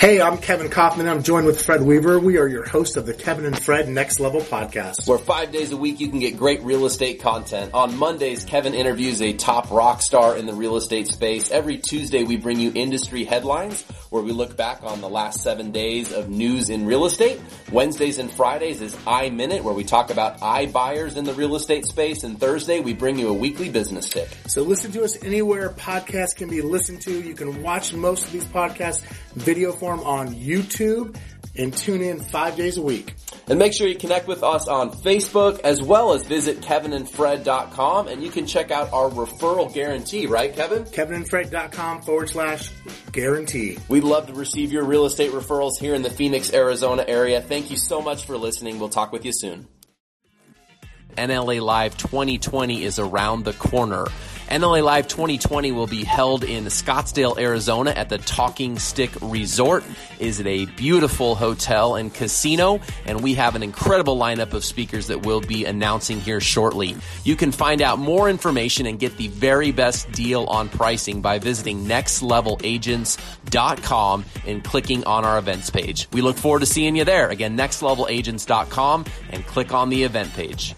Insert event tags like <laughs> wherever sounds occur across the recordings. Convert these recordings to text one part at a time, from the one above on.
Hey, I'm Kevin Kauffman. I'm joined with Fred Weaver. We are your host of the Kevin and Fred Next Level podcast. Where five days a week you can get great real estate content. On Mondays, Kevin interviews a top rock star in the real estate space. Every Tuesday, we bring you industry headlines where we look back on the last seven days of news in real estate. Wednesdays and Fridays is iMinute where we talk about iBuyers in the real estate space. And Thursday, we bring you a weekly business tip. So listen to us anywhere podcasts can be listened to. You can watch most of these podcasts video form on YouTube and tune in five days a week. And make sure you connect with us on Facebook as well as visit kevinandfred.com and you can check out our referral guarantee, right Kevin? kevinandfred.com forward slash guarantee. We'd love to receive your real estate referrals here in the Phoenix, Arizona area. Thank you so much for listening. We'll talk with you soon. NLA Live 2020 is around the corner. NLA Live 2020 will be held in Scottsdale, Arizona at the Talking Stick Resort. Is it a beautiful hotel and casino? And we have an incredible lineup of speakers that we'll be announcing here shortly. You can find out more information and get the very best deal on pricing by visiting nextlevelagents.com and clicking on our events page. We look forward to seeing you there. Again, nextlevelagents.com and click on the event page.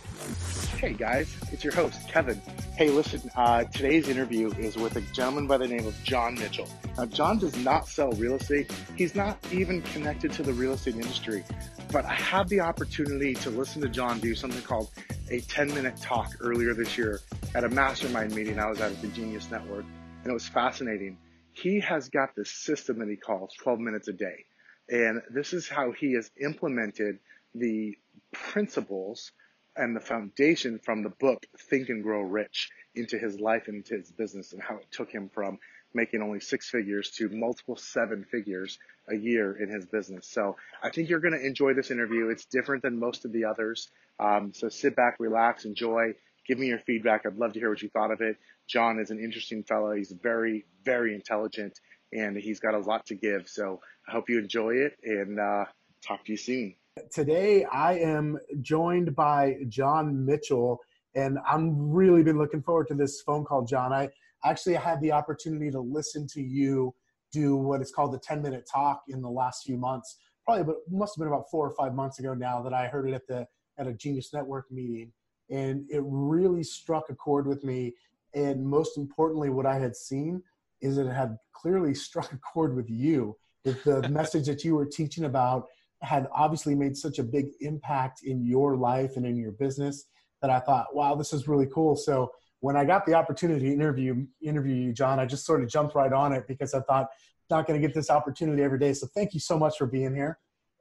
Hey guys, it's your host, Kevin. Hey, listen, uh, today's interview is with a gentleman by the name of John Mitchell. Now, John does not sell real estate. He's not even connected to the real estate industry. But I had the opportunity to listen to John do something called a 10 minute talk earlier this year at a mastermind meeting I was at at the Genius Network. And it was fascinating. He has got this system that he calls 12 minutes a day. And this is how he has implemented the principles and the foundation from the book Think and Grow Rich into his life and into his business and how it took him from making only six figures to multiple seven figures a year in his business. So I think you're going to enjoy this interview. It's different than most of the others. Um, so sit back, relax, enjoy. Give me your feedback. I'd love to hear what you thought of it. John is an interesting fellow. He's very, very intelligent and he's got a lot to give. So I hope you enjoy it and uh, talk to you soon. Today, I am joined by John Mitchell, and I'm really been looking forward to this phone call, John. I actually had the opportunity to listen to you do what is called the 10 minute talk in the last few months. Probably, but must have been about four or five months ago now that I heard it at the at a Genius Network meeting, and it really struck a chord with me. And most importantly, what I had seen is that it had clearly <laughs> struck a chord with you. With the <laughs> message that you were teaching about had obviously made such a big impact in your life and in your business that I thought, wow, this is really cool. So when I got the opportunity to interview interview you, John, I just sort of jumped right on it because I thought not going to get this opportunity every day. So thank you so much for being here.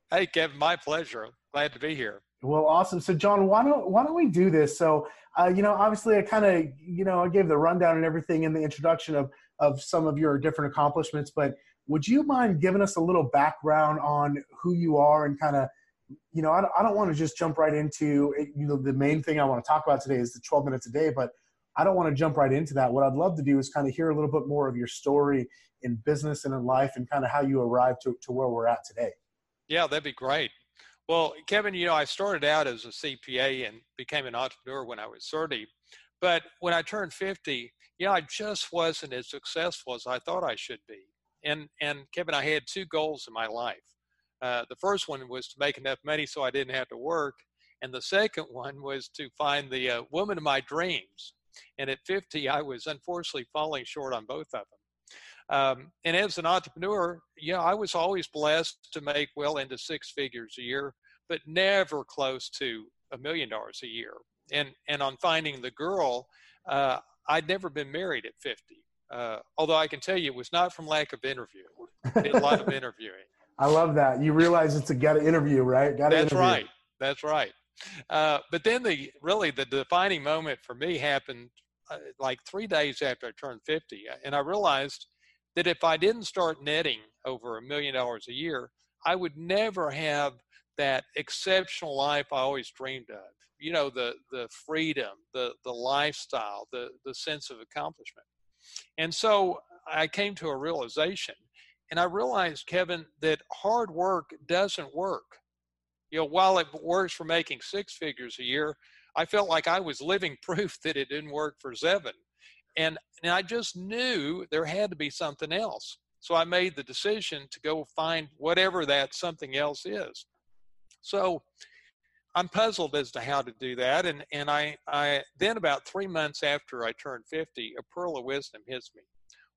Hey, Kevin, my pleasure. Glad to be here. Well, awesome. So, John, why don't why don't we do this? So, uh, you know, obviously, I kind of, you know, I gave the rundown and everything in the introduction of of some of your different accomplishments, but would you mind giving us a little background on who you are and kind of, you know, I don't, I don't want to just jump right into, eh, you know, the main thing I want to talk about today is the 12 minutes a day, but I don't want to jump right into that. What I'd love to do is kind of hear a little bit more of your story in business and in life and kind of how you arrived to, to where we're at today. Yeah, that'd be great. Well, Kevin, you know, I started out as a CPA and became an entrepreneur when I was 30. But when I turned 50, you know, I just wasn't as successful as I thought I should be and and Kevin, I had two goals in my life. Uh, the first one was to make enough money so I didn't have to work, and the second one was to find the uh, woman of my dreams. And at 50, I was unfortunately falling short on both of them. Um, and as an entrepreneur, you know, I was always blessed to make well into six figures a year, but never close to a million dollars a year. And and on finding the girl, uh, I'd never been married at 50. Uh, although I can tell you, it was not from lack of interview. <laughs> Did a lot of interviewing. I love that. You realize it's a got to interview, right? Got to That's interview. right. That's right. Uh, but then the really the defining moment for me happened uh, like three days after I turned 50, and I realized that if I didn't start netting over a million dollars a year, I would never have that exceptional life I always dreamed of. You know, the the freedom, the the lifestyle, the the sense of accomplishment. And so I came to a realization, and I realized, Kevin, that hard work doesn't work. You know, while it works for making six figures a year, I felt like I was living <laughs> proof that it didn't work for seven. And, and I just knew there had to be something else. So I made the decision to go find whatever that something else is. So I'm puzzled as to how to do that. And, and I, I then about three months after I turned 50, a pearl of wisdom hits me.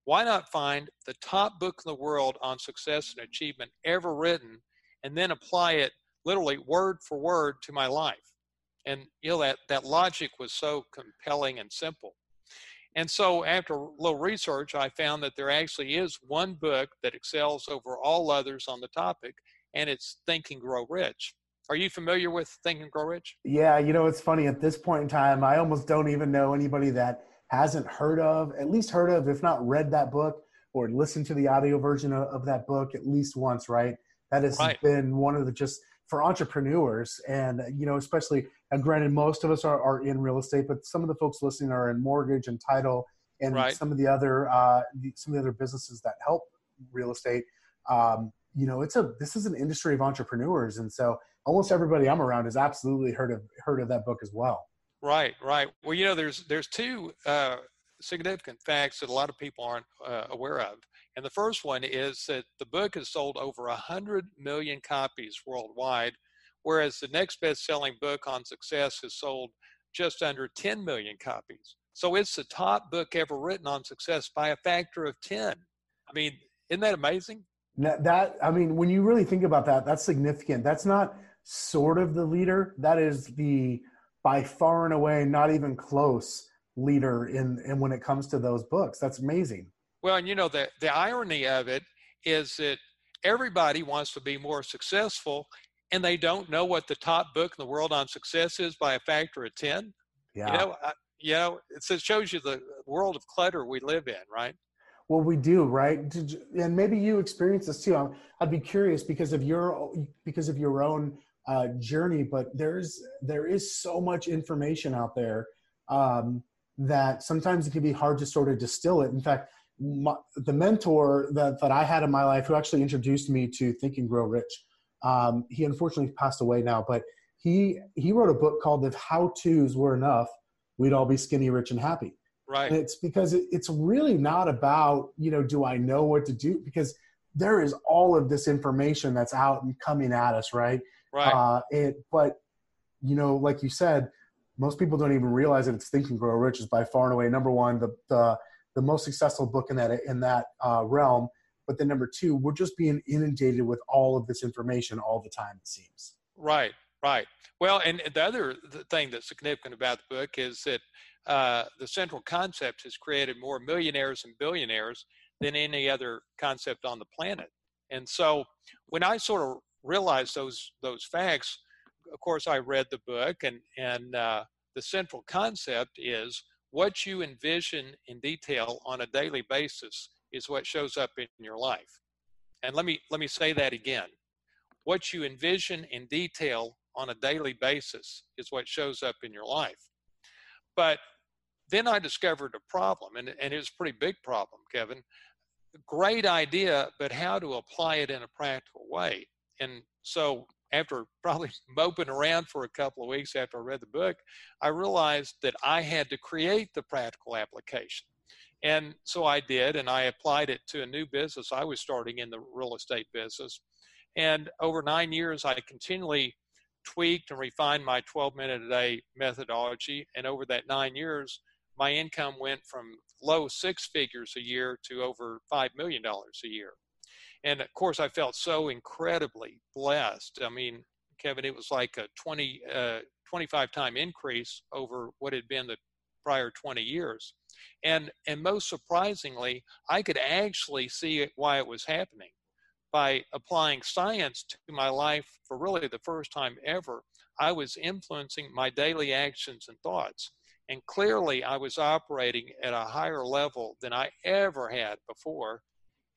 Why not find the top book in the world on success and achievement ever written and then apply it literally word for word to my life? And you know that that logic was so compelling and simple. And so after a little research, I found that there actually is one book that excels over all others on the topic, and it's Think and Grow Rich. Are you familiar with Think and Grow Rich? Yeah, you know, it's funny at this point in time, I almost don't even know anybody that hasn't heard of, at least heard of, if not read that book or listened to the audio version of, of that book at least once, right? That has right. been one of the just for entrepreneurs and you know especially and granted most of us are, are in real estate but some of the folks listening are in mortgage and title and right. some of the other uh, some of the other businesses that help real estate um, you know it's a this is an industry of entrepreneurs and so almost everybody i'm around has absolutely heard of heard of that book as well right right well you know there's there's two uh, significant facts that a lot of people aren't uh, aware of and the first one is that the book has sold over 100 million copies worldwide, whereas the next best selling book on success has sold just under 10 million copies. So it's the top book ever written on success by a factor of 10. I mean, isn't that amazing? That, I mean, when you really think about that, that's significant. That's not sort of the leader. That is the by far and away, not even close leader in, in when it comes to those books. That's amazing. Well, and you know, the, the irony of it is that everybody wants to be more successful and they don't know what the top book in the world on success is by a factor of 10. Yeah. You know, I, you know, it shows you the world of clutter we live in, right? Well, we do, right? and maybe you experience this too. I'd be curious because of your because of your own uh, journey, but there's there is so much information out there um, that sometimes it can be hard to sort of distill it. In fact, my, the mentor that, that I had in my life who actually introduced me to Think and Grow Rich, um, he unfortunately passed away now, but he he wrote a book called If How Tos Were Enough, We'd All Be Skinny, Rich, and Happy. Right. And it's because it, it's really not about, you know, do I know what to do? Because there is all of this information that's out and coming at us, right? Right. Uh, it, but, you know, like you said, most people don't even realize that it's Think and Grow Rich is by far and away number one, the, the the most successful book in that in that uh, realm. But then number two, we're just being inundated with all of this information all the time. It seems. Right. Right. Well, and the other thing that's significant about the book is that uh, the central concept has created more millionaires and billionaires than any other concept on the planet. And so, when I sort of realized those those facts, of course, I read the book, and and uh, the central concept is what you envision in detail on a daily basis is what shows up in your life. And let me let me say that again. What you envision in detail on a daily basis is what shows up in your life. But then I discovered a problem, and, and it was a pretty big problem, Kevin. Great idea, but how to apply it in a practical way. And so after probably <laughs> moping around for a couple of weeks after I read the book, I realized that I had to create the practical application. And so I did, and I applied it to a new business I was starting in the real estate business. And over nine years, I continually tweaked and refined my 12 minute a day methodology. And over that nine years, my income went from low six figures a year to over $5 million a year. And of course i felt so incredibly blessed. I mean kevin it was like a 20 uh, 25 time increase over what had been the prior 20 years. And and most surprisingly i could actually see why it was happening. By applying science to my life for really the first time ever i was influencing my daily actions and thoughts and clearly i was operating at a higher level than i ever had before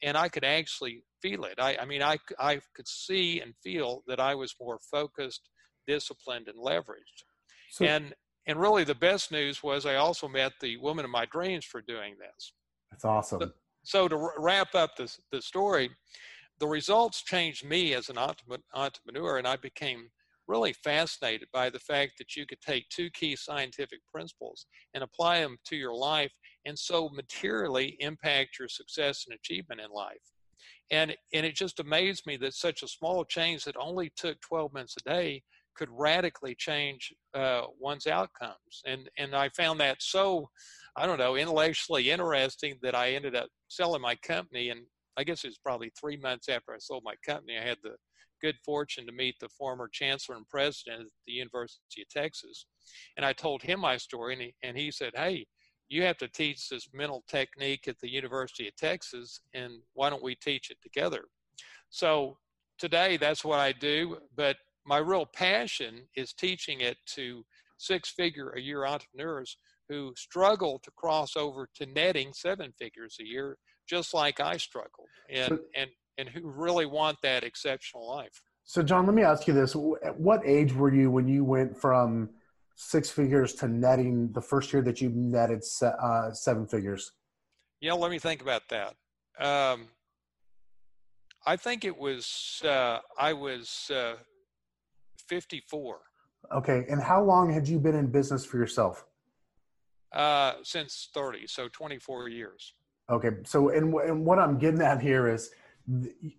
and I could actually feel it. I, I mean, I, I could see and feel that I was more focused, disciplined, and leveraged. So, and and really, the best news was I also met the woman of my dreams for doing this. That's awesome. So, so to wrap up the the story, the results changed me as an entrepreneur, and I became really fascinated by the fact that you could take two key scientific principles and apply them to your life and so materially impact your success and achievement in life. And, and it just amazed me that such a small change that only took 12 minutes a day could radically change uh, one's outcomes. And, and I found that so, I don't know, intellectually interesting that I ended up selling my company. And I guess it was probably three months after I sold my company, I had the good fortune to meet the former chancellor and president at the University of Texas. And I told him my story, and he, and he said, Hey, you have to teach this mental technique at the University of Texas, and why don't we teach it together? So today, that's what I do, but my real passion is teaching it to six figure a year entrepreneurs who struggle to cross over to netting seven figures a year, just like I struggled, and, so, and, and who really want that exceptional life. So, John, let me ask you this. At what age were you when you went from six figures to netting the first year that you netted uh, seven figures? Yeah, let me think about that. Um, I think it was uh, I was uh, 54. Okay, and how long had you been in business for yourself? Uh, since 30, so 24 years. Okay, so and and what I'm getting at here is,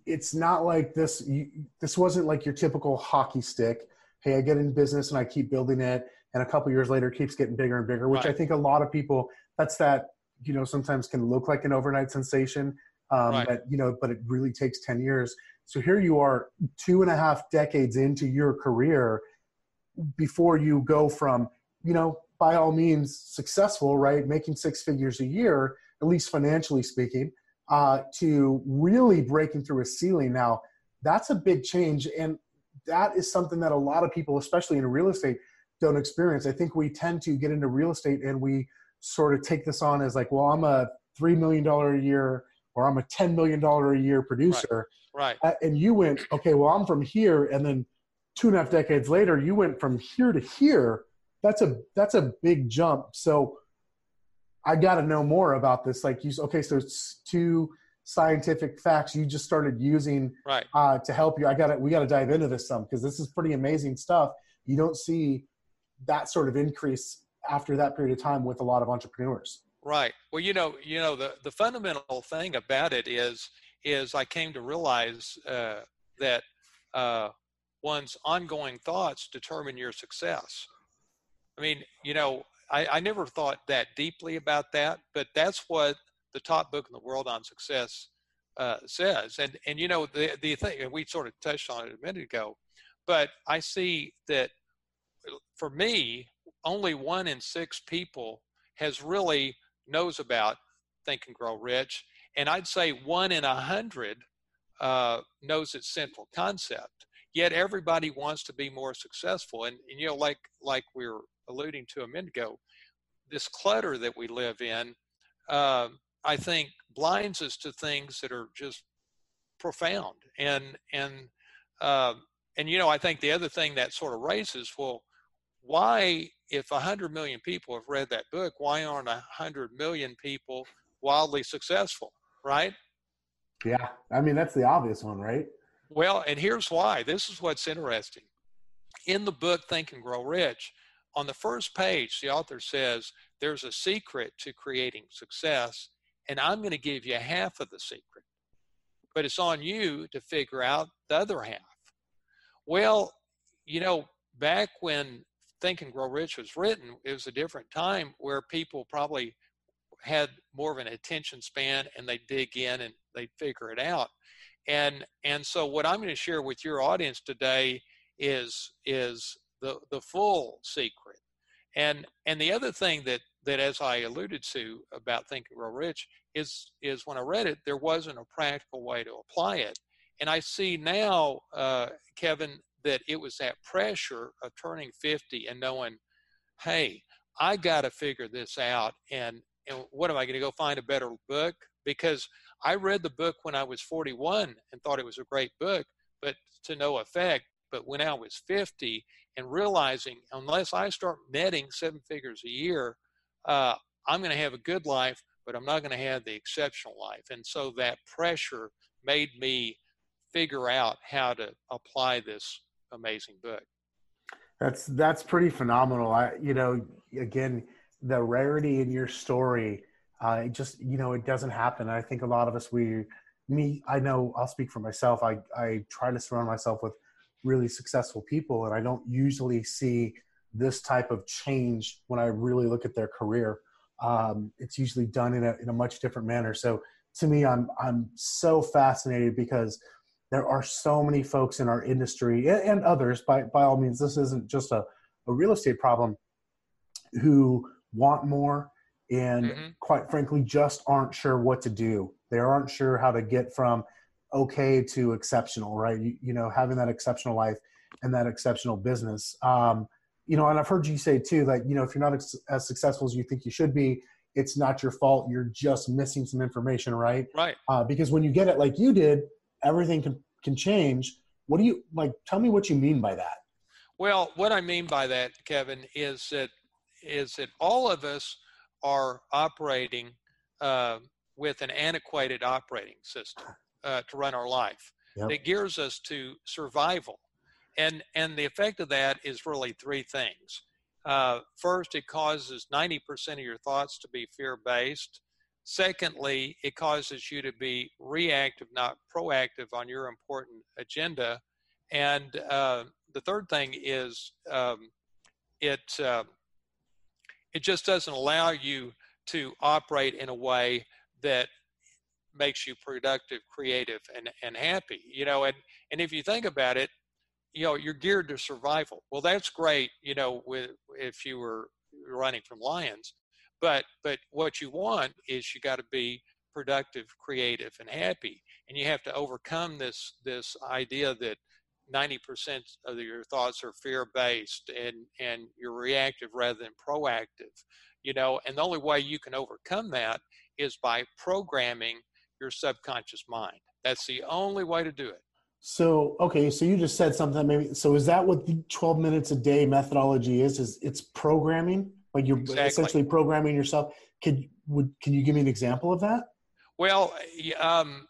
it's not like this. You, this wasn't like your typical hockey stick. Hey, I get in business and I keep building it and a couple years later it keeps getting bigger and bigger which right. i think a lot of people that's that you know sometimes can look like an overnight sensation um, right. but you know but it really takes 10 years so here you are two and a half decades into your career before you go from you know by all means successful right making six figures a year at least financially speaking uh, to really breaking through a ceiling now that's a big change and that is something that a lot of people especially in real estate don't experience. I think we tend to get into real estate and we sort of take this on as like, well, I'm a $3 million a year or I'm a $10 million a year producer. Right. right. And you went, okay, well, I'm from here. And then two and a half decades later, you went from here to here. That's a, that's a big jump. So I got to know more about this. Like you, okay, so it's two scientific facts you just started using right. uh, to help you. I got to, we got to dive into this some because this is pretty amazing stuff. You don't see that sort of increase after that period of time with a lot of entrepreneurs. Right. Well, you know, you know, the, the fundamental thing about it is, is I came to realize uh, that uh, one's ongoing thoughts determine your success. I mean, you know, I, I never thought that deeply about that, but that's what the top book in the world on success uh, says. And and you know, the the thing, and we sort of touched on it a minute ago, but I see that for me, only one in six people has really knows about Think and Grow Rich, and I'd say one in a hundred uh, knows its central concept. Yet everybody wants to be more successful, and, and you know, like like we were alluding to a minute ago, this clutter that we live in, uh, I think, blinds us to things that are just profound, and and uh, and you know, I think the other thing that sort of raises, well, why, if 100 million people have read that book, why aren't 100 million people wildly successful, right? Yeah, I mean, that's the obvious one, right? Well, and here's why. This is what's interesting. In the book, Think and Grow Rich, on the first page, the author says, There's a secret to creating success, and I'm going to give you half of the secret. But it's on you to figure out the other half. Well, you know, back when Think and Grow Rich was written, it was a different time where people probably had more of an attention span and they dig in and they figure it out. And and so what I'm going to share with your audience today is is the the full secret. And and the other thing that that as I alluded to about Think and Grow Rich is is when I read it, there wasn't a practical way to apply it. And I see now, uh, Kevin, that it was that pressure of turning 50 and knowing, hey, I got to figure this out. And, and what am I going to go find a better book? Because I read the book when I was 41 and thought it was a great book, but to no effect. But when I was 50 and realizing unless I start netting seven figures a year, uh, I'm going to have a good life, but I'm not going to have the exceptional life. And so that pressure made me figure out how to apply this amazing book. That's that's pretty phenomenal. I you know again the rarity in your story, uh, it just you know it doesn't happen. I think a lot of us we me, I know I'll speak for myself. I, I try to surround myself with really successful people, and I don't usually see this type of change when I really look at their career. Um, it's usually done in a, in a much different manner. So to me, I'm, I'm so fascinated because there are so many folks in our industry and, and others, by, by all means, this isn't just a, a real estate problem, who want more and mm-hmm. quite frankly just aren't sure what to do they aren't sure how to get from okay to exceptional right? You, you know having that exceptional life and that exceptional business. Um, you know and i've heard you say too that you know if you're not ex- as successful as you think you should be it's not your fault. You're just missing some information right? Right. Uh, because when you get it like you did everything can can change. What do you like tell me what you mean by that. Well what i mean by that kevin is that is that all of us are operating uh, with an antiquated operating system uh, to run our life yep. that gears us to survival. And, and the effect of that is really three things. Uh, first, it causes 90% of your thoughts to be fear based. Secondly, it causes you to be reactive, not proactive on your important agenda. And uh, the third thing is um, it uh, it just doesn't allow you to operate in a way that makes you productive, creative, and, and happy. You know, and, and if you think about it, you know, you're geared to survival. Well, that's great, you know, with if you were running from lions. But but what you want is you got to be productive, creative, and happy. And you have to overcome this this idea that 90% of your thoughts are fear based and and you're reactive rather than proactive you know and the only way you can overcome that is by programming your subconscious mind that's the only way to do it so okay so you just said something maybe so is that what the 12 minutes a day methodology is is it's programming like you're exactly. essentially programming yourself Could would can you give me an example of that well um,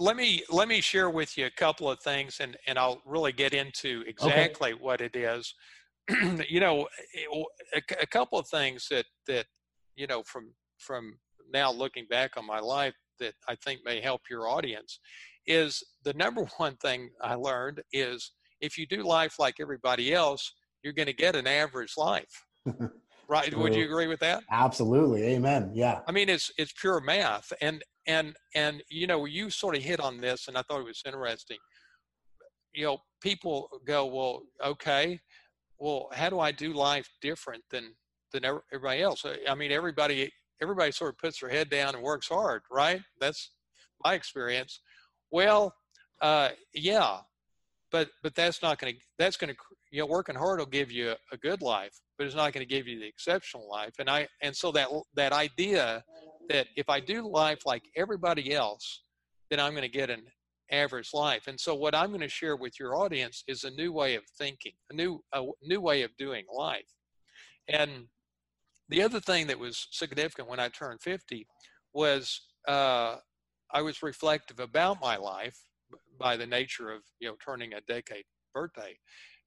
let me let me share with you a couple of things and and I'll really get into exactly okay. what it is. <clears throat> you know, a, a, couple of things that that you know from from now looking back on my life that I think may help your audience is the number <laughs> one thing I learned is if you do life like everybody else, you're going to get an average life. <laughs> right? Would you agree with that? Absolutely. Amen. Yeah. I mean, it's it's pure math, and and and you know you sort of hit on this and i thought it was interesting you know people go well okay well how do i do life different than than everybody else i mean everybody everybody sort of puts their head down and works hard right that's my experience well uh, yeah but but that's not going to that's going to you know working hard will give you a, a good life but it's not going to give you the exceptional life and i and so that that idea that if I do life like everybody else, then I'm going to get an average life. And so what I'm going to share with your audience is a new way of thinking, a new a new way of doing life. And the other thing that was significant when I turned 50 was uh, I was reflective about my life by the nature of you know turning a decade birthday,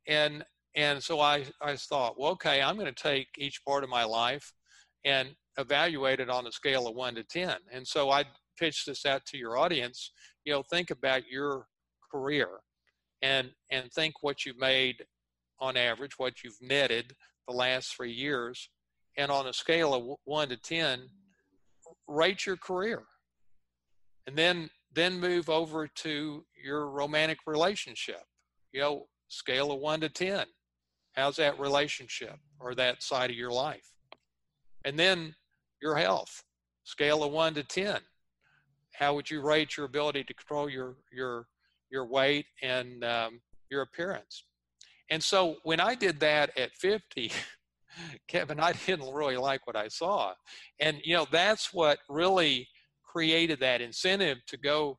and and so I I thought, well, okay, I'm going to take each part of my life and evaluate it on a scale of one to 10. And so I pitch this out to your audience, you know, think about your career and, and think what you've made on average, what you've netted the last three years. And on a scale of one to 10, rate your career. And then, then move over to your romantic relationship, you know, scale of one to 10. How's that relationship or that side of your life? And then your health, scale of one to 10. How would you rate your ability to control your, your, your weight and um, your appearance? And so when I did that at 50, <laughs> <laughs> Kevin, I didn't really like what I saw. And, you know, that's what really created that incentive to go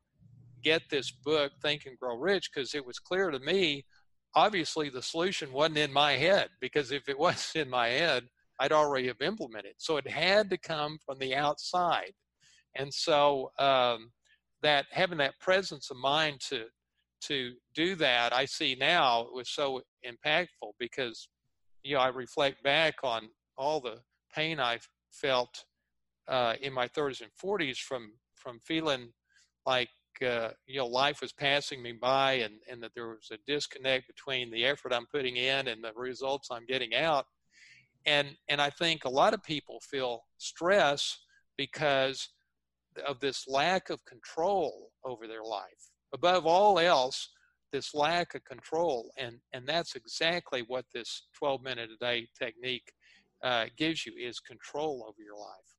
get this book, Think and Grow Rich, because it was clear to me, obviously, the solution wasn't in my head, because if it <laughs> was in my head, I'd already have implemented. So it had to come from the outside. And so um, that having that presence of mind to to do that, I see now was so impactful because you know I reflect back on all the pain I've felt uh, in my 30s and 40s from from feeling like uh, you know life was passing me by and, and that there was a disconnect between the effort I'm putting in and the results I'm getting out. And and I think a lot of people feel stress because of this lack of control over their life. Above all else, this lack of control, and and that's exactly what this 12 minute a day technique uh, gives you is control over your life.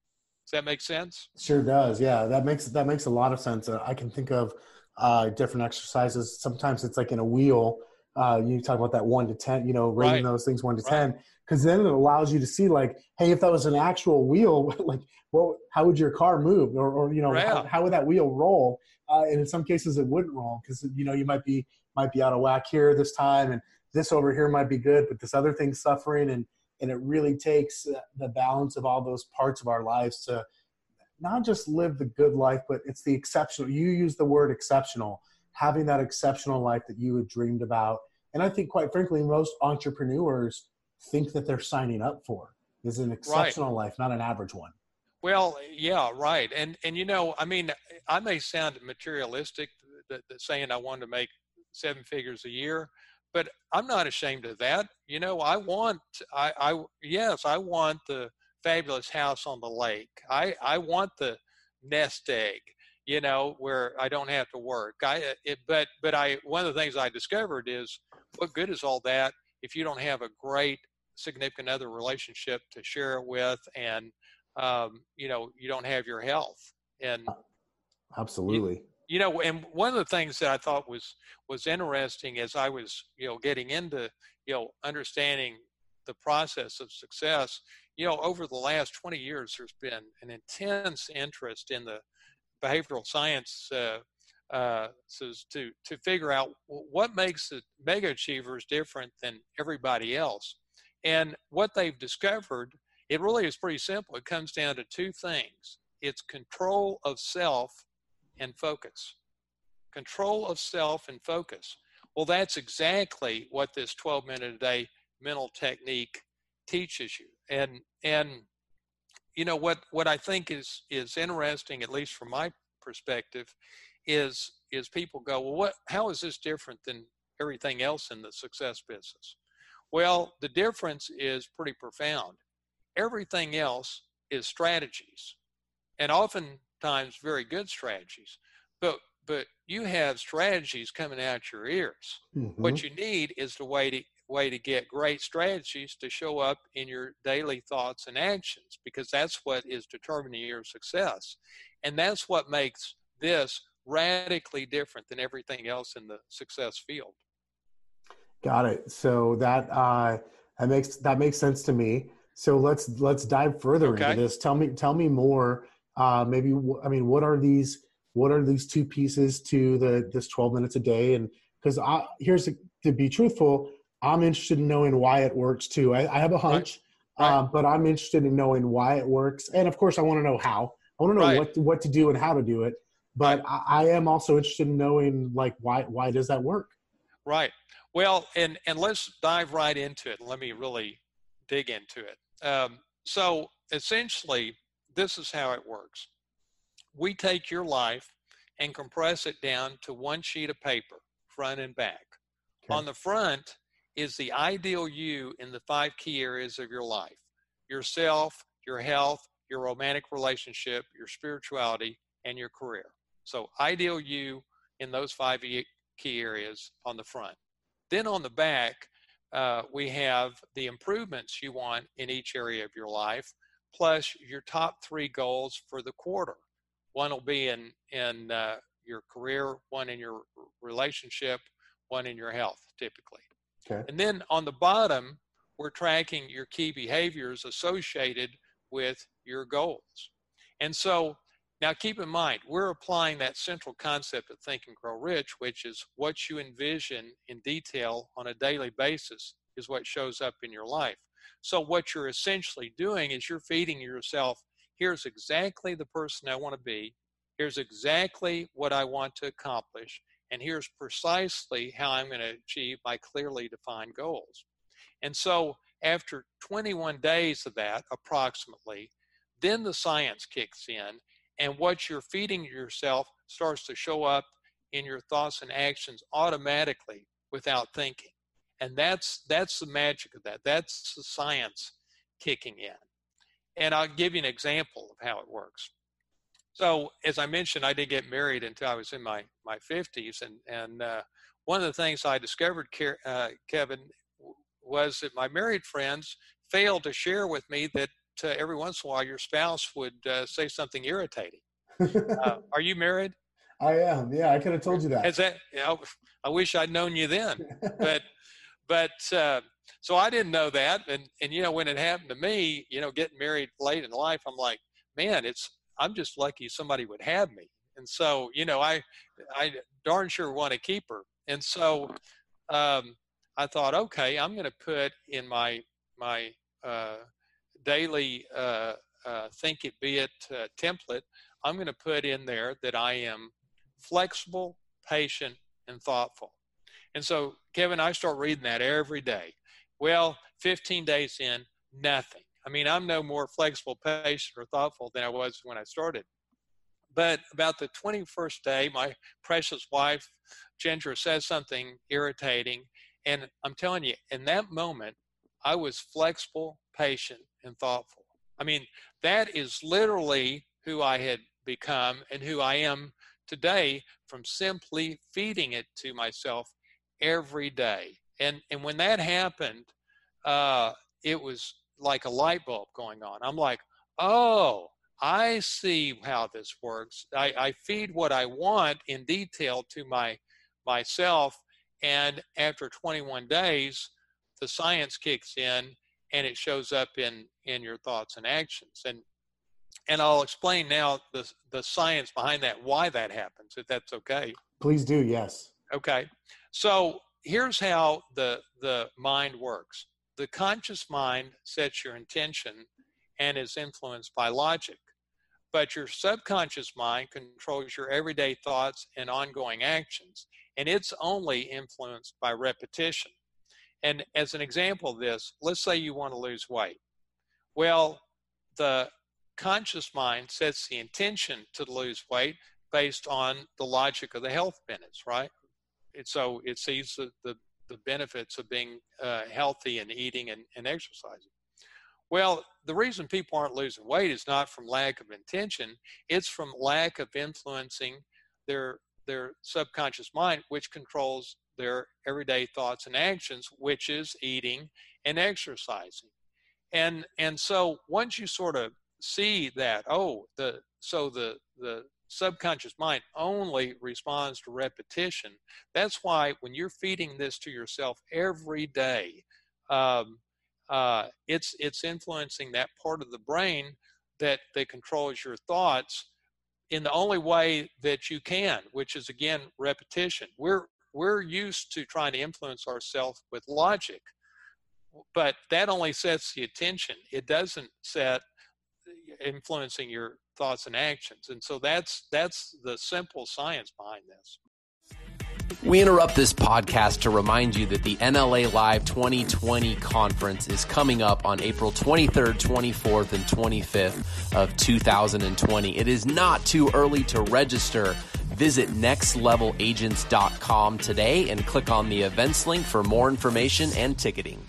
Does that make sense? Sure does. Yeah, that makes that makes a lot of sense. Uh, I can think of uh, different exercises. Sometimes it's like in a wheel. Uh, you talk about that one to ten. You know, rating right. those things one to right. ten, because then it allows you to see like, hey, if that was an actual wheel, <laughs> like, well, how would your car move, or, or you know, right. how, how, would that wheel roll? Uh, and in some cases, it wouldn't roll because you know you might be might be out of whack here this time, and this over here might be good, but this other thing's suffering, and and it really takes the balance of all those parts of our lives to not just live the good life but it's the exceptional you use the word exceptional having that exceptional life that you had dreamed about. And i think quite frankly most entrepreneurs think that they're signing up for is an exceptional right. life not an average one. Well yeah right. And and you know i mean i may sound materialistic saying i want to make seven figures a year but I'm not ashamed of that. You know, I want, I, I, yes, I want the fabulous house on the lake. I, I want the nest egg, you know, where I don't have to work. I, uh, it, but, but I, one of the things I discovered is what good is all that if you don't have a great significant other relationship to share it with and, um, you know, you don't have your health and absolutely. You, you know and one of the things that i thought was was interesting as i was you know getting into you know understanding the process of success you know over the last 20 years there's been an intense interest in the behavioral science uh, uh, to to figure out what makes the mega achievers different than everybody else. And what they've discovered it really is pretty simple. It comes down to two things. It's control of self and focus. Control of self and focus. Well, that's exactly what this 12 minute a day mental technique teaches you. And and you know what what I think is is interesting, at least from my perspective, is is people go, well, what how is this different than everything else in the success business? Well, the difference is pretty profound. Everything else is strategies. And often times very good strategies, but but you have strategies coming out your ears. Mm-hmm. What you need is the way to way to get great strategies to show up in your daily thoughts and actions because that's what is determining your success. And that's what makes this radically different than everything else in the success field. Got it. So that uh, that makes that makes sense to me. So let's let's dive further okay. into this. Tell me tell me more uh, maybe I mean, what are these? What are these two pieces to the this 12 minutes a day? And because here's to be truthful, I'm interested in knowing why it works too. I, I have a hunch, right. Right. Uh, but I'm interested in knowing why it works, and of course, I want to know how. I want to know right. what what to do and how to do it. But I, I am also interested in knowing like why why does that work? Right. Well, and and let's dive right into it. Let me really dig into it. Um, so essentially, this is how it works. We take your life and compress it down to one sheet of paper, front and back. Okay. On the front is the ideal you in the five key areas of your life yourself, your health, your romantic relationship, your spirituality, and your career. So, ideal you in those five key areas on the front. Then on the back, uh, we have the improvements you want in each area of your life plus your top three goals for the quarter. One will be in in uh, your career, one in your relationship, one in your health, typically. Okay. And then on the bottom, we're tracking your key behaviors associated with your goals. And so now keep in mind, we're applying that central concept of Think and Grow Rich, which is what you envision in detail on a daily basis is what shows up in your life. So, what you're essentially doing is you're feeding yourself here's exactly the person I want to be, here's exactly what I want to accomplish, and here's precisely how I'm going to achieve my clearly defined goals. And so, after 21 days of that, approximately, then the science kicks in and what you're feeding yourself starts to show up in your thoughts and actions automatically without thinking and that's that's the magic of that that's the science kicking in and i'll give you an example of how it works so as i mentioned i didn't get married until i was in my my 50s and and uh, one of the things i discovered uh, kevin was that my married friends failed to share with me that uh, every once in a while your spouse would uh, say something irritating uh, <laughs> are you married I am. Yeah, I could have told you that. Is that? You know, I wish I'd known you then. <laughs> But, but uh, so I didn't know that, and and you know when it happened to me, you know, getting married late in life, I'm like, man, it's I'm just lucky somebody would have me. And so you know, I I darn sure want to keep her. And so um, I thought, okay, I'm going to put in my my uh, daily uh, uh, think it be it uh, template. I'm going to put in there that I am flexible, patient, and thoughtful. And so, Kevin, I start reading that every day. Well, 15 days in, nothing. I mean, I'm no more flexible, patient, or thoughtful than I was when I started. But about the 21st day, my precious wife, Ginger, says something irritating. And I'm telling you, in that moment, I was flexible, patient, and thoughtful. I mean, that is literally who I had become and who I am today from simply feeding it to myself every day. And and when that happened, uh, it was like a light bulb going on. I'm like, oh, I see how this works. I, I feed what I want in detail to my myself, and after 21 days, the science kicks in and it shows up in in your thoughts and actions. And and I'll explain now the the science behind that, why that happens, if that's okay. Please do. Yes. Okay. So here's how the the mind works. The conscious mind sets your intention and is influenced by logic. But your subconscious mind controls your everyday thoughts and ongoing actions, and it's only influenced by repetition. And as an example of this, let's say you want to lose weight. Well, the conscious mind sets the intention to lose weight based on the logic of the health benefits, right? And so it sees the, the, the benefits of being uh, healthy and eating and, and exercising. Well, the reason people aren't losing weight is not from lack of intention, it's from lack of influencing their their subconscious mind, which controls their everyday thoughts and actions, which is eating and exercising. And and so once you sort of see that oh the so the the subconscious mind only responds to repetition. That's why when you're feeding this to yourself every day um, uh, it's it's influencing that part of the brain that that controls your thoughts in the only way that you can which is again repetition. We're we're used to trying to influence ourselves with logic but that only sets the attention. It doesn't set influencing your thoughts and actions. And so that's that's the simple science behind this. We interrupt this podcast to remind you that the NLA Live 2020 conference is coming up on April 23rd, 24th, and 25th of 2020. It is not too early to register. Visit nextlevelagents.com today and click on the events link for more information and ticketing.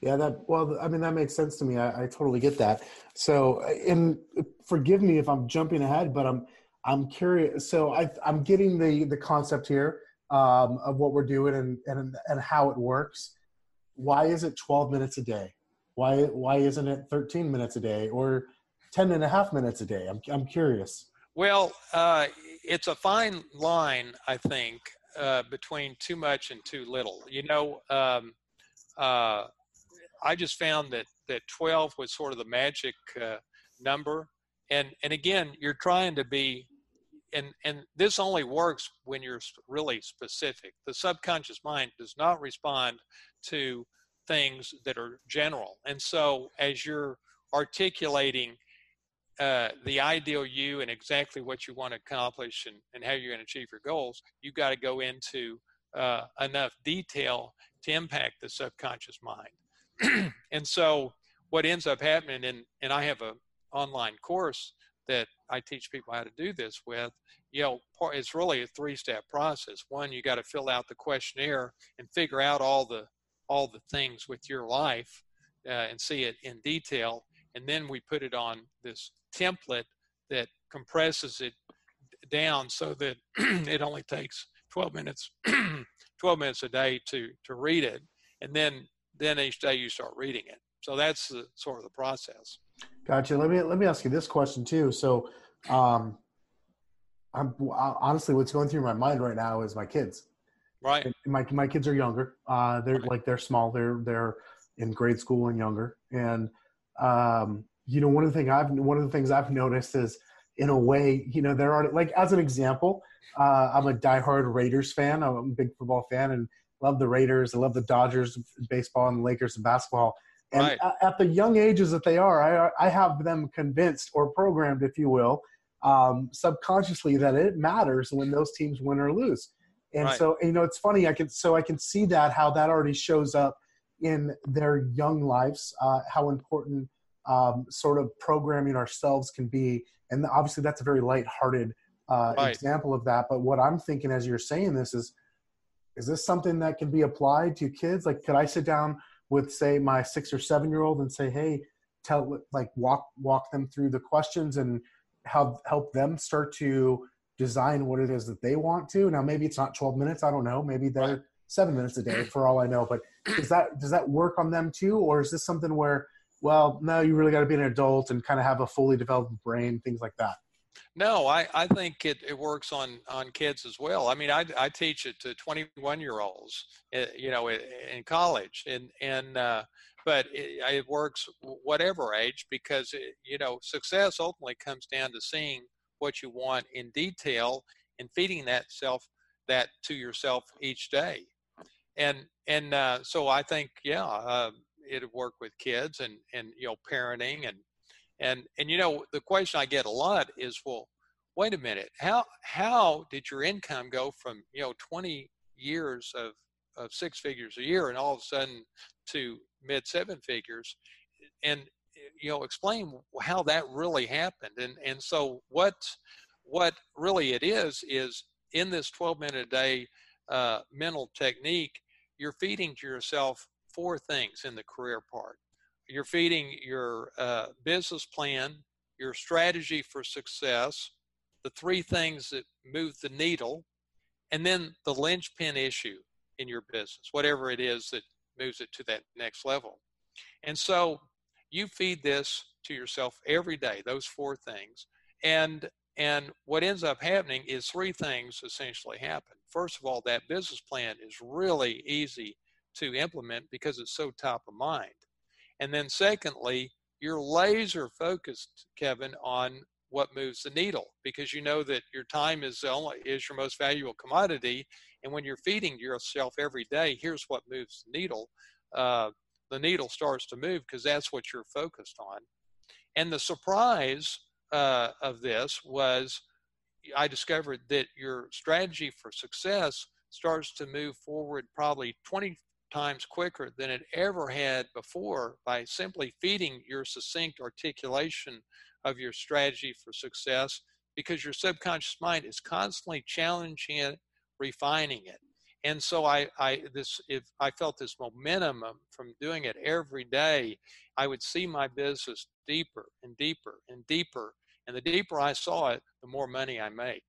Yeah, that well, I mean that makes sense to me. I, I totally get that. So, and forgive me if I'm jumping ahead, but I'm I'm curious. So I I'm getting the the concept here um, of what we're doing and and and how it works. Why is it 12 minutes a day? Why why isn't it 13 minutes a day or 10 and a half minutes a day? I'm I'm curious. Well, uh, it's a fine line, I think, uh, between too much and too little. You know. Um, uh, I just found that that 12 was sort of the magic uh, number, and and again, you're trying to be, and and this only works when you're really specific. The subconscious mind does not respond to things that are general, and so as you're articulating uh, the ideal you and exactly what you want to accomplish and, and how you're going to achieve your goals, you've got to go into uh, enough detail to impact the subconscious mind. <clears throat> and so what ends up happening and and I have a online course that I teach people how to do this with, you know, it's really a three-step process. One, you got to fill out the questionnaire and figure out all the all the things with your life uh, and see it in detail, and then we put it on this template that compresses it down so that <clears throat> it only takes 12 minutes <clears throat> 12 minutes a day to to read it and then then each day you start reading it. So that's the, sort of the process. Gotcha. Let me let me ask you this question too. So um i'm honestly what's going through my mind right now is my kids. Right. And my my kids are younger. Uh they're right. like they're small. They're they're in grade school and younger. And um you know one of the things i've one of the things i've noticed is in a way, you know, there are like as an example, uh, I'm a diehard Raiders fan. I'm a big football fan and love the Raiders. I love the Dodgers baseball and the Lakers and basketball. And right. at the young ages that they are, I, I have them convinced or programmed, if you will, um, subconsciously that it matters when those teams win or lose. And right. so, you know, it's funny. I can so I can see that how that already shows up in their young lives, uh, how important um, sort of programming ourselves can be and obviously that's a very light-hearted uh, right. example of that. But what I'm thinking as you're saying this is, is this something that can be applied to kids? Like, could I sit down with, say, my six or seven-year-old and say, "Hey, tell like walk walk them through the questions and help help them start to design what it is that they want to." Now, maybe it's not 12 minutes. I don't know. Maybe they're right. seven minutes a day for all I know. But does that does that work on them too, or is this something where well, no, you really got to be an adult and kind of have a fully developed brain, things like that. No, I, I think it, it works on, on kids as well. I mean, I, I teach it to 21 year olds, eh, you know, in college and, and, uh, but it, it works whatever age because, it, you know, success ultimately comes down to seeing what you want in detail and feeding that self, that to yourself each day. And, and, uh, so I think, yeah, uh, it'd work with kids and and you know parenting and and and you know the question I get a lot is well wait a minute how how did your income go from you know 20 years of of six figures a year and all of a sudden to mid seven figures and you know explain how that really happened and and so what what really it is is in this 12 minute a day uh, mental technique you're feeding to yourself four things in the career part. You're feeding your uh, business plan, your strategy for success, the three things that move the needle, and then the linchpin issue in your business, whatever it is that moves it to that next level. And so you feed this to yourself every day, those four things. And and what ends up happening is three things essentially happen. First of all, that business plan is really easy to implement because it's so top of mind. And then secondly, you're laser focused, Kevin, on what moves the needle because you know that your time is only is your most valuable commodity. And when you're feeding yourself every day, here's what moves the needle. Uh, the needle starts to move because that's what you're focused on. And the surprise uh, of this was I discovered that your strategy for success starts to move forward probably 20 times quicker than it ever had before by simply feeding your succinct articulation of your strategy for success because your subconscious mind is constantly challenging it, refining it. And so I, I this if I felt this momentum um, from doing it every day, I would see my business deeper and deeper and deeper. And the deeper I saw it, the more money I made.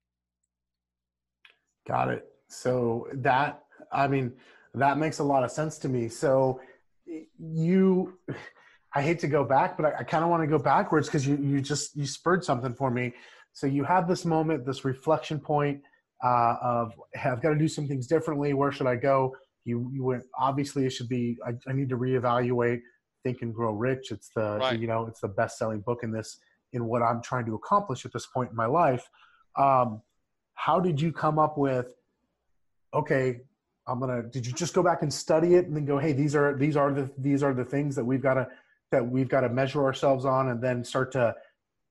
Got it. So that I mean, that makes a lot of sense to me. So you, I hate to go back, but I, I kind of want to go backwards because you you just you spurred something for me. So you had this moment, this reflection point uh, of hey, I've got to do some things differently. Where should I go? You you went obviously it should be I, I need to reevaluate Think and Grow Rich. It's the right. you know it's the best selling book in this in what I'm trying to accomplish at this point in my life. Um, how did you come up with okay I'm gonna. Did you just go back and study it and then go, hey, these are these are the these are the things that we've got to that we've got to measure ourselves on, and then start to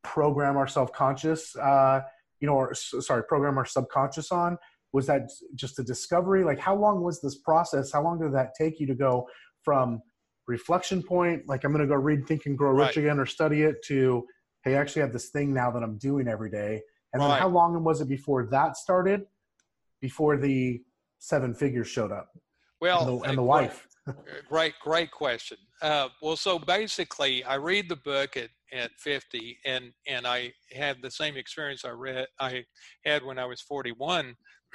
program our self conscious, uh, you know, or sorry, program our subconscious on. Was that just a discovery? Like, how long was this process? How long did that take you to go from reflection point, like I'm going to go read Think and Grow Rich right. again or study it, to hey, I actually have this thing now that I'm doing every day. And then how long was it before that started? Before the seven figures showed up Well, and the, and the <laughs> uh, wife. Great, great question. Uh, well, so basically, I read the book at, at 50, and and I had the same experience I read I had when I was 41, <clears throat>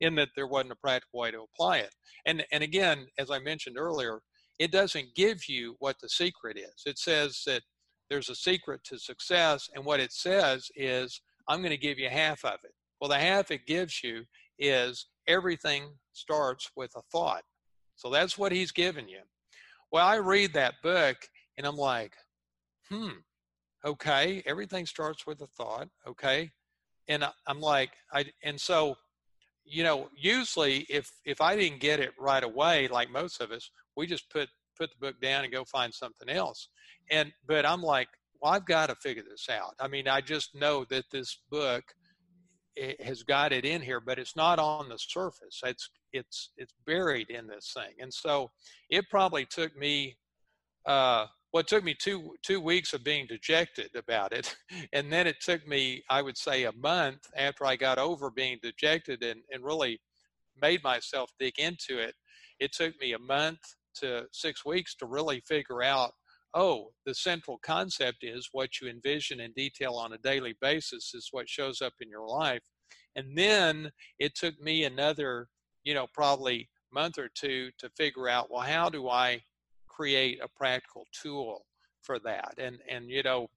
in that there wasn't a practical way to apply it. And and again, as I mentioned earlier, it doesn't give you what the secret is. It says that there's a secret to success, and what it says is I'm going to give you half of it. Well, the half it gives you is everything starts with a thought. So that's what he's given you. Well, I read that book and I'm like, hmm, okay, everything starts with a thought, okay. And I'm like, I and so, you know, usually if if I didn't get it right away, like most of us, we just put put the book down and go find something else. And but I'm like, well, I've got to figure this out. I mean, I just know that this book it has got it in here, but it's not on the surface. It's it's it's buried in this thing, and so it probably took me. Uh, well, took me two two weeks of being dejected about it, <laughs> and then it took me, I would say, a month after I got over being dejected and and really made myself dig into it. It took me a month to six weeks to really figure out. Oh, the central concept is what you envision in detail on a daily basis is what shows up in your life. And then it took me another, you know, probably month or two to figure out, well, how do I create a practical tool for that? And and you know,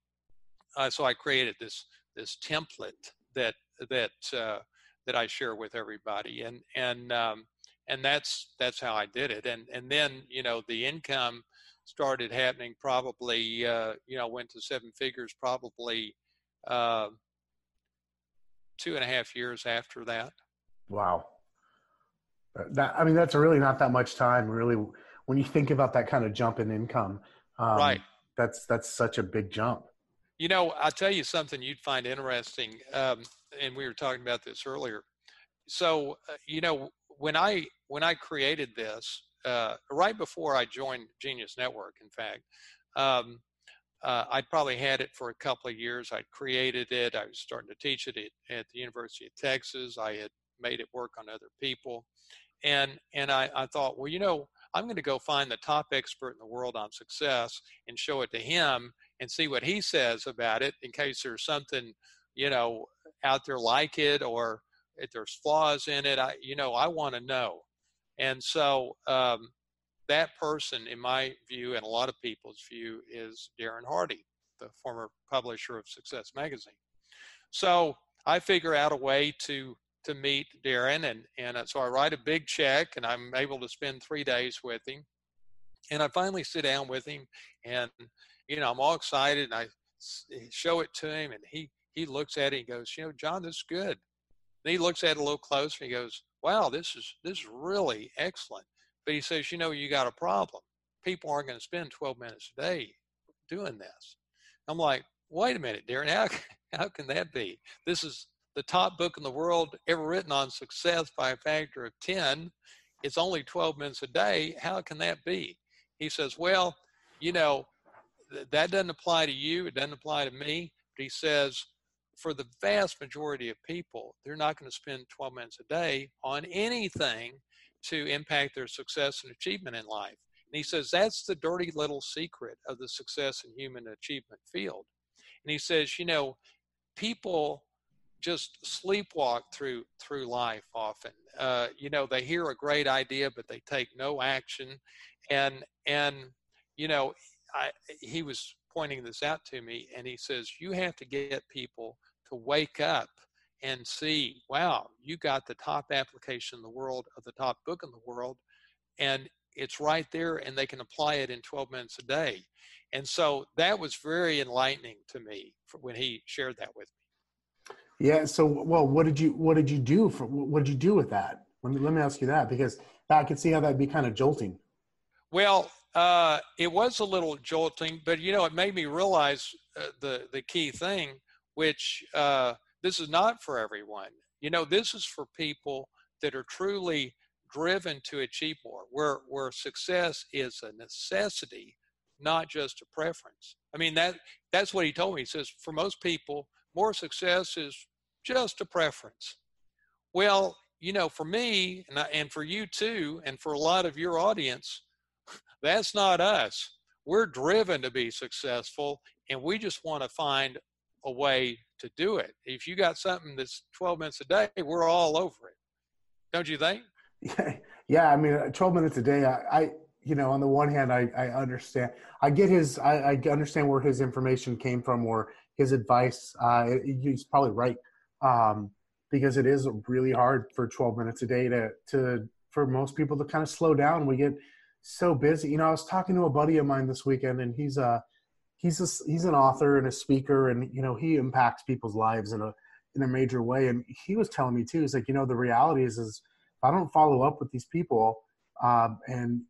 uh, so I created this this template that that uh, that I share with everybody, and and um, and that's that's how I did it. And and then you know the income started happening probably uh, you know went to seven figures probably uh, two and a half years after that. Wow. That, I mean, that's really not that much time, really. When you think about that kind of jump in income, um, Right. That's that's such a big jump. You know, I'll tell you something you'd find interesting, um, and we were talking about this earlier. So, uh, you know, when I when I created this, uh, right before I joined Genius Network, in fact, um, uh, I'd probably had it for a couple of years. I'd created it. I was starting to teach it at, at the University of Texas. I had made it work on other people, and and I, I thought, well, you know, I'm going to go find the top expert in the world on success and show it to him and see what he says about it in case there's something you know out there like it or if there's flaws in it i you know i want to know and so um, that person in my view and a lot of people's view is darren hardy the former publisher of success magazine so i figure out a way to to meet darren and and uh, so i write a big check and i'm able to spend three days with him and i finally sit down with him and you know, I'm all excited and I show it to him and he, he looks at it and goes, you know, John, this is good. And he looks at it a little closer and he goes, wow, this is, this is really excellent. But he says, you know, you got a problem. People aren't going to spend 12 minutes a day doing this. I'm like, wait a minute, Darren, how, <laughs> how can that be? This is the top book in the world ever written on success by a factor of 10. It's only 12 minutes a day. How can that be? He says, well, you know, th- that doesn't apply to you. It doesn't apply to me. But he says, for the vast majority of people, they're not going to spend 12 minutes a day on anything to impact their success and achievement in life. And he says that's the dirty little secret of the success and human achievement field. And he says, you know, people just sleepwalk through through life often. Uh, you know, they hear a great idea, but they take no action. And and you know, I, he was pointing this out to me, and he says you have to get people to wake up and see, wow, you got the top application in the world of the top book in the world, and it's right there, and they can apply it in 12 minutes a day. And so that was very enlightening to me for when he shared that with me. Yeah. So, well, what did you what did you do for what did you do with that? Let me let me ask you that because I could see how that'd be kind of jolting. Well, uh, it was a little jolting, but you know, it made me realize uh, the the key thing, which uh, this is not for everyone. You know, this is for people that are truly driven to achieve more, where where success is a necessity, not just a preference. I mean that that's what he told me. He says for most people, more success is just a preference. Well, you know, for me and, I, and for you too, and for a lot of your audience, <laughs> that's not us. We're driven to be successful, and we just want to find a way to do it. If you got something that's 12 minutes a day, we're all over it. Don't you think? Yeah, yeah. I mean, 12 minutes a day. I, I you know, on the one hand, I, I understand. I get his. I, I understand where his information came from, or his advice. Uh, he's probably right. Um, because it is really hard for 12 minutes a day to to for most people to kind of slow down. We get so busy. You know, I was talking to a buddy of mine this weekend, and he's a he's a, he's an author and a speaker, and you know he impacts people's lives in a in a major way. And he was telling me too, he's like, you know, the reality is is if I don't follow up with these people um, and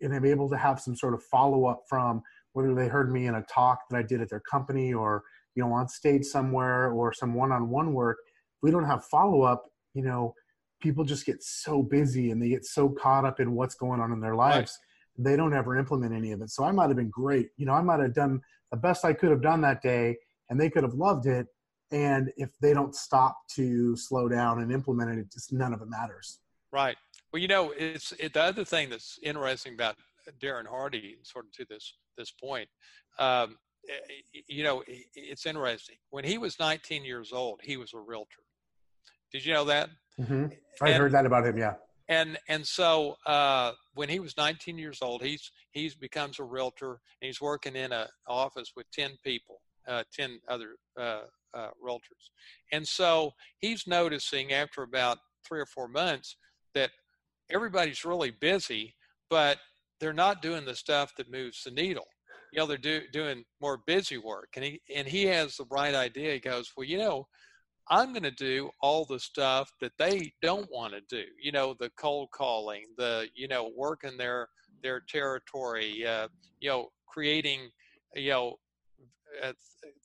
and I'm able to have some sort of follow up from whether they heard me in a talk that I did at their company or you know on stage somewhere or some one on one work if we don't have follow up, you know, people just get so busy and they get so caught up in what's going on in their lives. Right. They don't ever implement any of it. So I might have been great. You know, I might have done the best I could have done that day and they could have loved it. And if they don't stop to slow down and implement it, it just none of it matters. Right. Well, you know, it's it, the other thing that's interesting about Darren Hardy, sort of to this this point. Um, eh, you know, it's interesting. When he was 19 years old, he was a realtor. Did you know that? Mm-hmm. I and, heard that about him. Yeah. And and so uh, when he was 19 years old, he's he's becomes a realtor and he's working in an office with 10 people, uh, 10 other uh, uh, realtors. And so he's noticing after about three or four months that everybody's really busy, but they're not doing the stuff that moves the needle. You know, they're do, doing more busy work. And he and he has the right idea. He goes, well, you know, I'm going to do all the stuff that they don't want to do. You know, the cold calling, the you know working their their territory, uh, you know, creating you know uh,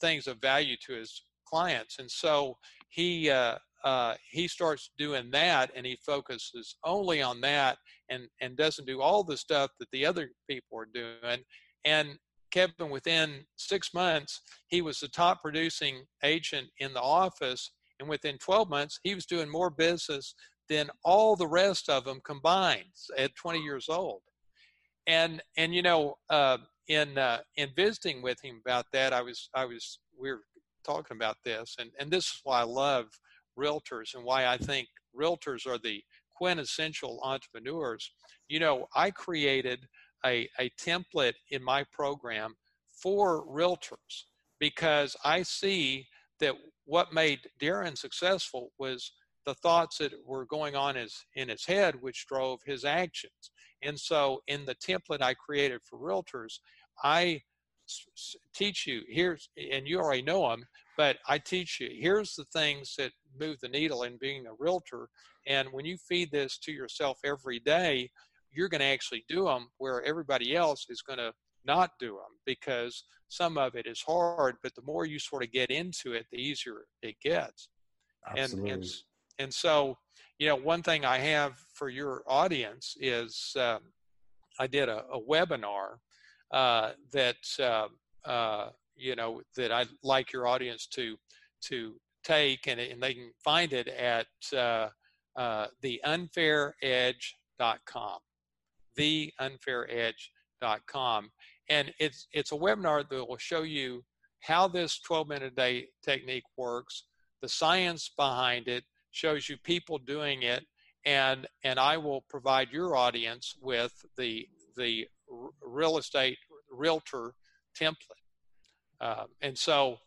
things of value to his clients, and so he uh, uh, he starts doing that, and he focuses only on that, and and doesn't do all the stuff that the other people are doing, and Kevin, within six months, he was the top producing agent in the office. And within 12 months, he was doing more business than all the rest of them combined at 20 years old. And, and you know, uh, in, uh, in visiting with him about that, I was, I was, we were talking about this. And, and this is why I love realtors and why I think realtors are the quintessential entrepreneurs. You know, I created a, a template in my program for realtors because I see that what made Darren successful was the thoughts that were going on his, in his head, which drove his actions. And so, in the template I created for realtors, I teach you here's, and you already know them, but I teach you here's the things that move the needle in being a realtor. And when you feed this to yourself every day, you're going to actually do them where everybody else is going to not do them because some of it is hard but the more you sort of get into it the easier it gets Absolutely. and and and so you know one thing i have for your audience is um, i did a, a webinar uh, that uh, uh, you know that i'd like your audience to to take and, and they can find it at uh, uh, theunfairedge.com theunfairedge.com. And it's, it's a webinar that will show you how this 12 minute a day technique works, the science behind it, shows you people doing it, and, and I will provide your audience with the, the real estate realtor template. Um, and so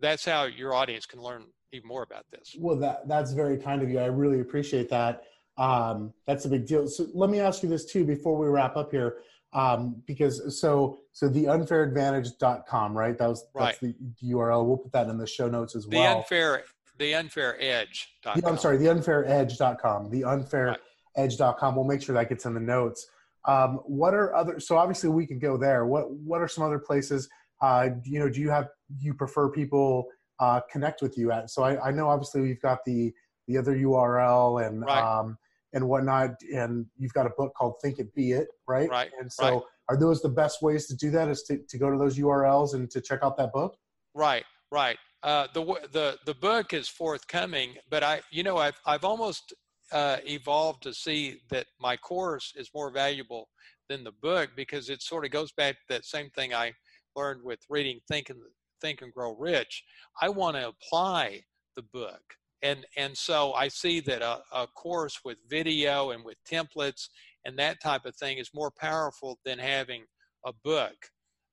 that's how your audience can learn even more about this. Well, that that's very kind of you. I really appreciate that. Um, that's a big deal. So let me ask you this too before we wrap up here. Um, because so so the unfairadvantage.com, right? That was right. that's the URL. We'll put that in the show notes as the well. Unfair the unfair edge. I'm sorry, the unfairedge.com. The unfairedge.com. We'll make sure that gets in the notes. Um, what are other so obviously we can go there. What what are some other places? Uh, you know, do you have you prefer people uh, connect with you at? So I, I know obviously we've got the the other URL and right. um, and whatnot. And you've got a book called Think It Be It, right? Right. And so, right. are those the best ways to do that? Is to, to go to those URLs and to check out that book? Right, right. Uh, the the the book is forthcoming, but I, you know, I've I've almost uh, evolved to see that my course is more valuable than the book because it sort of goes back to that same thing I learned with reading Think and Think and Grow Rich. I want to apply the book, and and so I see that a, a course with video and with templates and that type of thing is more powerful than having a book.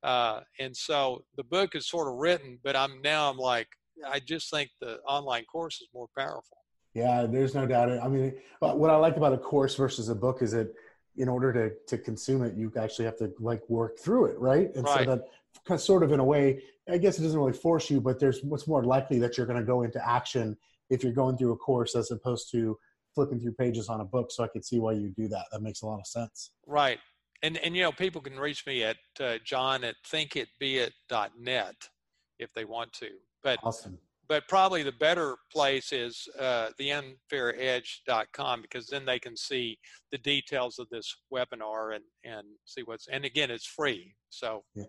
Uh, and so the book is sort of written, but I'm now I'm like I just think the online course is more powerful. Yeah, there's no doubt. I mean, what I like about a course versus a book is that in order to to consume it, you actually have to like work through it, right? And right. so that sort of in a way, I guess it doesn't really force you, but there's what's more likely that you're going to go into action if you're going through a course as opposed to flipping through pages on a book. So I could see why you do that. That makes a lot of sense. Right and and you know people can reach me at uh, john at thinkitbeit.net if they want to but awesome but probably the better place is uh, theunfairedge.com because then they can see the details of this webinar and and see what's and again it's free so yeah.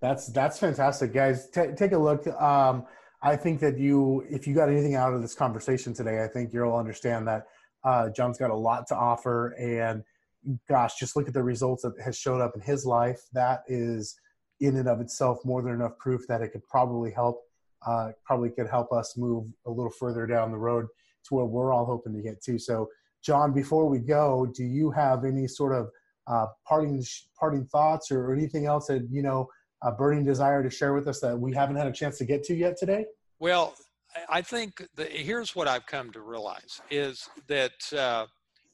that's that's fantastic guys T- take a look um, i think that you if you got anything out of this conversation today i think you'll understand that uh, john's got a lot to offer and gosh, just look at the results that has showed up in his life. That is in and of itself more than enough proof that it could probably help, uh, probably could help us move a little further down the road to where we're all hoping to get to. So, John, before we go, do you have any sort of uh, parting parting thoughts or anything else that you know a burning desire to share with us that we haven't had a chance to get to yet today? Well, I think that here's what I've come to realize is that. Uh,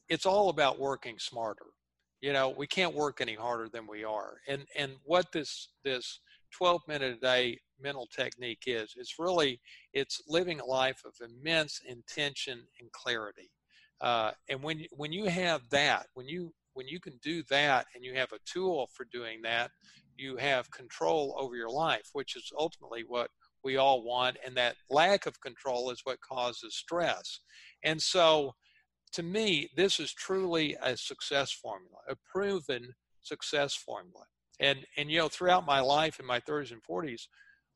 it's all about working smarter. You know, we can't work any harder than we are. And and what this this 12 minute a day mental technique is, it's really it's living a life of immense intention and clarity. Uh, and when when you have that, when you when you can do that, and you have a tool for doing that, you have control over your life, which is ultimately what we all want. And that lack of control is what causes stress. And so to me, this is truly a success formula, a proven success formula. And and you know, throughout my life in my 30s and 40s,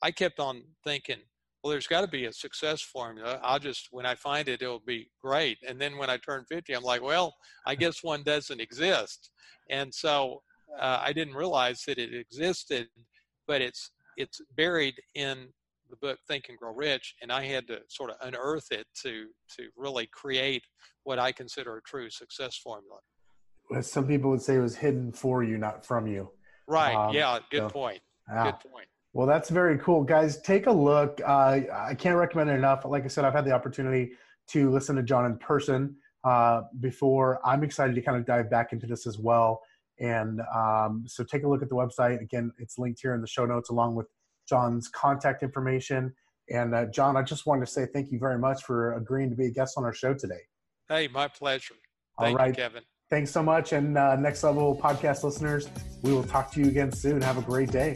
I kept on thinking, well, there's got to be a success formula. I'll just when I find it, it'll be great. And then when I turn 50, I'm like, well, I <laughs> guess one doesn't exist. And so uh, I didn't realize that it existed, but it's it's buried in the book Think and Grow Rich, and I had to sort of unearth it to to really create what I consider a true success formula. Some people would say it was hidden for you, not from you. Right. Um, yeah. Good so, point. Yeah. Good point. Well, that's very cool, guys. Take a look. Uh, I can't recommend it enough. Like I said, I've had the opportunity to listen to John in person uh, before. I'm excited to kind of dive back into this as well. And um, so take a look at the website. Again, it's linked here in the show notes along with John's contact information. And uh, John, I just wanted to say thank you very much for agreeing to be a guest on our show today. Hey, my pleasure. Thank All right. you, Kevin. Thanks so much. And uh, next level podcast listeners, we will talk to you again soon. Have a great day.